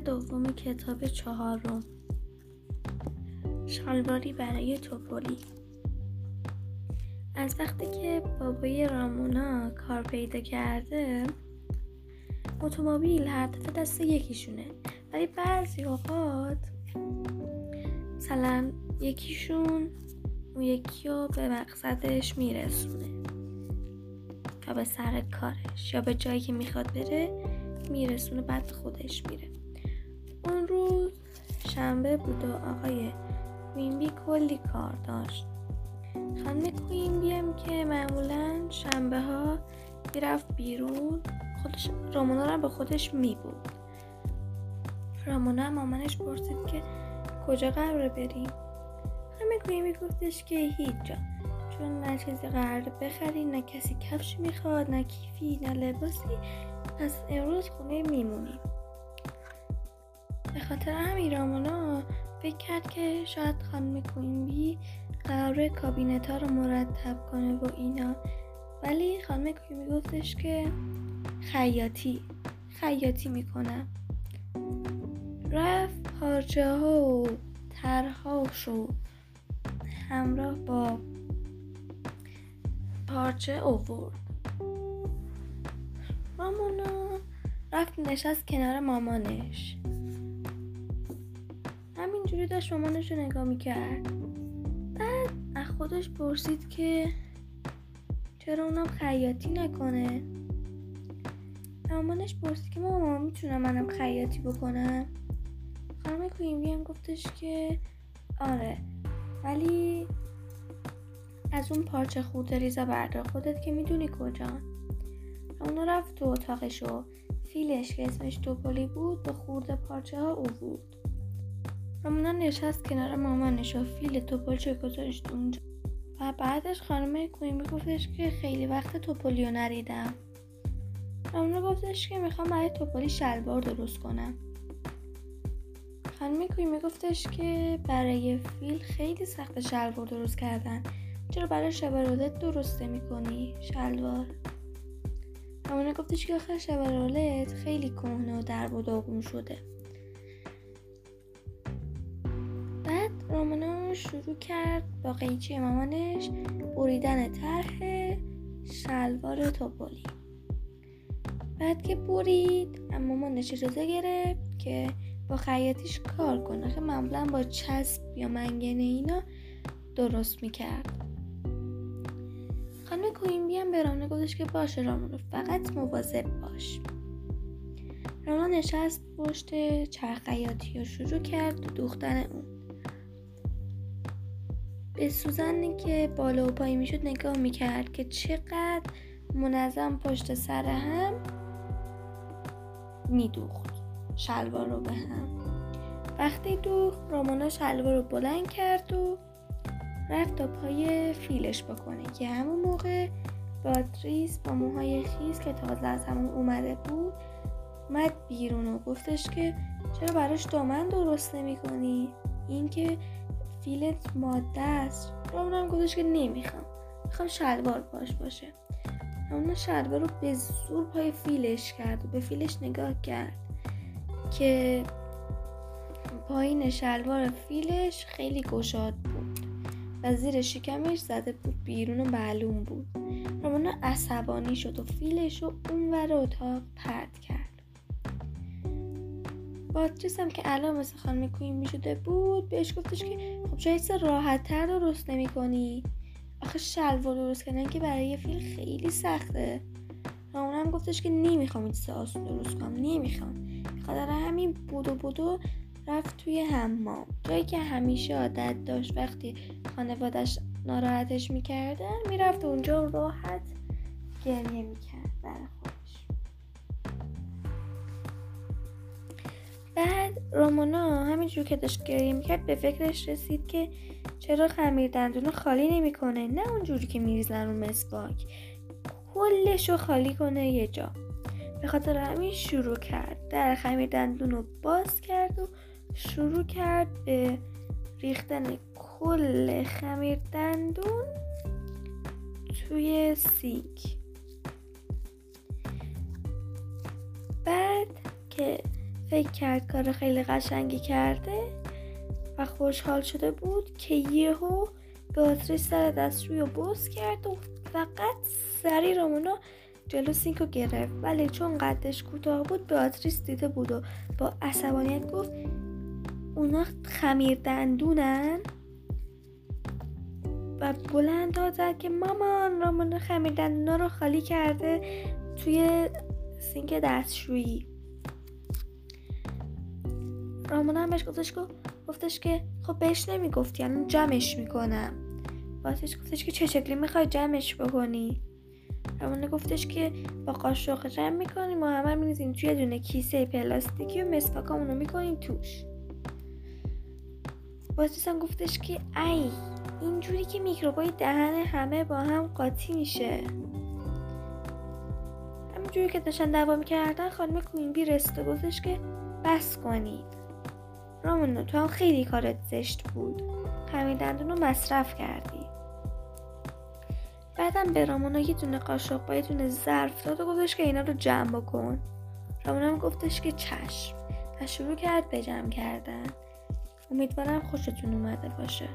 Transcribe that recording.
دوم کتاب چهارم. شالواری برای توپولی از وقتی که بابای رامونا کار پیدا کرده اتومبیل هر دفعه دست یکیشونه. ولی بعضی اوقات مثلا یکیشون اون یکی رو به مقصدش میرسونه یا به سر کارش یا به جایی که می‌خواد بره میرسونه بعد خودش میره. اون روز شنبه بود و آقای کوینبی کلی کار داشت. خانم کوینبی هم که معمولا شنبه ها می‌رفت بیرون خودش رامونا رو به خودش میبود رامونا مامانش پرسید که کجا قراره بریم؟ همه کوینبی گفتش که هیچ جا چون نه چیزی قراره بخری نه کسی کفش می‌خواد نه کیفی نه لباسی. پس امروز خونه میمونیم. خاطر همین رامونا فکر کرد که شاید خانم کوینبی قرار کابینت ها رو مرتب کنه و اینا. ولی خانم کوینبی گفتش که خیاطی خیاطی می‌کنم رفت پارچه ها و ترهاش و همراه با پارچه اوورد مامانا رفت نشست کنار مامانش. همینجوری داشت مامانش رو نگاه می‌کرد. بعد از خودش پرسید که چرا اونم خیاطی نکنه؟ مامانش پرسید که ماما می‌تونم منم خیاطی بکنم؟ خانم کوینبی هم گفتش که آره ولی از اون پارچه خورد ریزا بردار خودت که می‌دونی کجا. اونو رفت تو اتاقش و فیلش که اسمش توپلی بود به خورده پارچه ها او بود. رامونا نشست کنار مامانش و فیل توپلچه گذاشت اونجا. و بعدش خانم کوینبی گفتش که خیلی وقت توپلیو نریدم. رامونا گفتش که می‌خوام برای توپلی شلوار درست کنم. خانم کوینبی گفتش که برای فیل خیلی سخت شلوار درست کردن. چرا برای شبرولت درسته می‌کنی شلوار. همونه گفتش که آخر شبرولت خیلی کهنه و درب و داغون شده. شروع کرد با قیچی مامانش بریدن طرح شلوار توپولی بعد که برید اما مامانش اجازه گرفت که با خیاطیش کار کنه. که معمولا با چسب یا منگنه اینا درست می‌کرد. خانم کوینبی هم به رامنا گفتش که باشه رامانا فقط مواظب باش. رامان نشست پشت چرخیاتی و شروع کرد دوختن اون. به سوزنی که بالا و پایی می‌شد نگاه می‌کرد که چقدر منظم پشت سر هم میدوخت شلوار رو به هم وقتی دوخت رامانا شلوار رو بلند کرد و رفت تا پای فیلش بکنه که همون موقع باتریس با موهای خیز که تازه از همون اومده بود اومد بیرون و گفتش که چرا براش دامن درست نمی کنی؟ این که فیلت ماده است. رامون گفتش که نمی‌خوام. می‌خوام شلوار پاش باشه. اون شلوار رو به زور پای فیلش کرد و به فیلش نگاه کرد که پایین شلوار فیلش خیلی گشاد بود و زیر شکمش زده بود بیرون و معلوم بود. رامانا عصبانی شد و فیلش رو اونور اتاق پرد کرد. باتریس هم که الان مثل خانم کوین می‌شده بود بهش گفتش که خب شاید راحت تر درست نمی کنی آخه شلوار درست کردن که برای فیل خیلی سخته. رامانا هم گفتش که نمی‌خوام این آسون درست کنم. نمی‌خوام. خاطر همین بودو بودو رفت توی حمام. جایی که همیشه عادت داشت وقتی خانوادش ناراحتش می‌کردن می‌رفت اونجا راحت گریه می‌کرد. برای بعد رومانا همینجور که داشت گریه می‌کرد به فکرش رسید که چرا خمیر دندون خالی نمی‌کنه نه اونجوری که میریزن رو مسواک. کلش رو خالی کنه یه جا. به خاطر همین شروع کرد. در خمیر دندون رو باز کرد و شروع کرد به ریختن کل خمیر دندون توی سینک. بعد که فکر کرد کار خیلی قشنگی کرده و خوشحال شده بود که یهو بیاتریس سر دستشوی رو بوس کرد و فقط سری رامونا جلو سینکو گرفت. ولی چون قدش کوتاه بود بیاتریس دیده بود و با عصبانیت گفت اونا خمیر دندونن؟ و بلند داد که مامان رامونا خمیر دندونا رو خالی کرده توی سینک دستشویی. رامونا هم بهش گفتش که گفتش که خب بهش نمی‌گفتی الان جمعش می‌کنم واسش گفتش که چه شکلی می‌خوای جمعش بکنی؟ رامونا گفتش که با قاشق جمع می‌کنیم و همه میریزیم توی دونه کیسه پلاستیکی و مسواکامونو می‌کنیم توش. واسش هم گفتش که ای اینجوری که میکروبای دهن همه با هم قاطی میشه. همینجوری که داشتن دعوا می‌کردن خانم کوینبی رسته گفتش که بس کنید. رامونو تو هم خیلی کارت زشت بود. خمیر دندون رو مصرف کردی. بعدم به رامونا یه دونه قاشق با یه دونه ظرف داد و گفتش که اینا رو جمع بکن. رامونا هم گفتش که چشم. و شروع کرد به جمع کردن. امیدوارم خوشتون اومده باشه.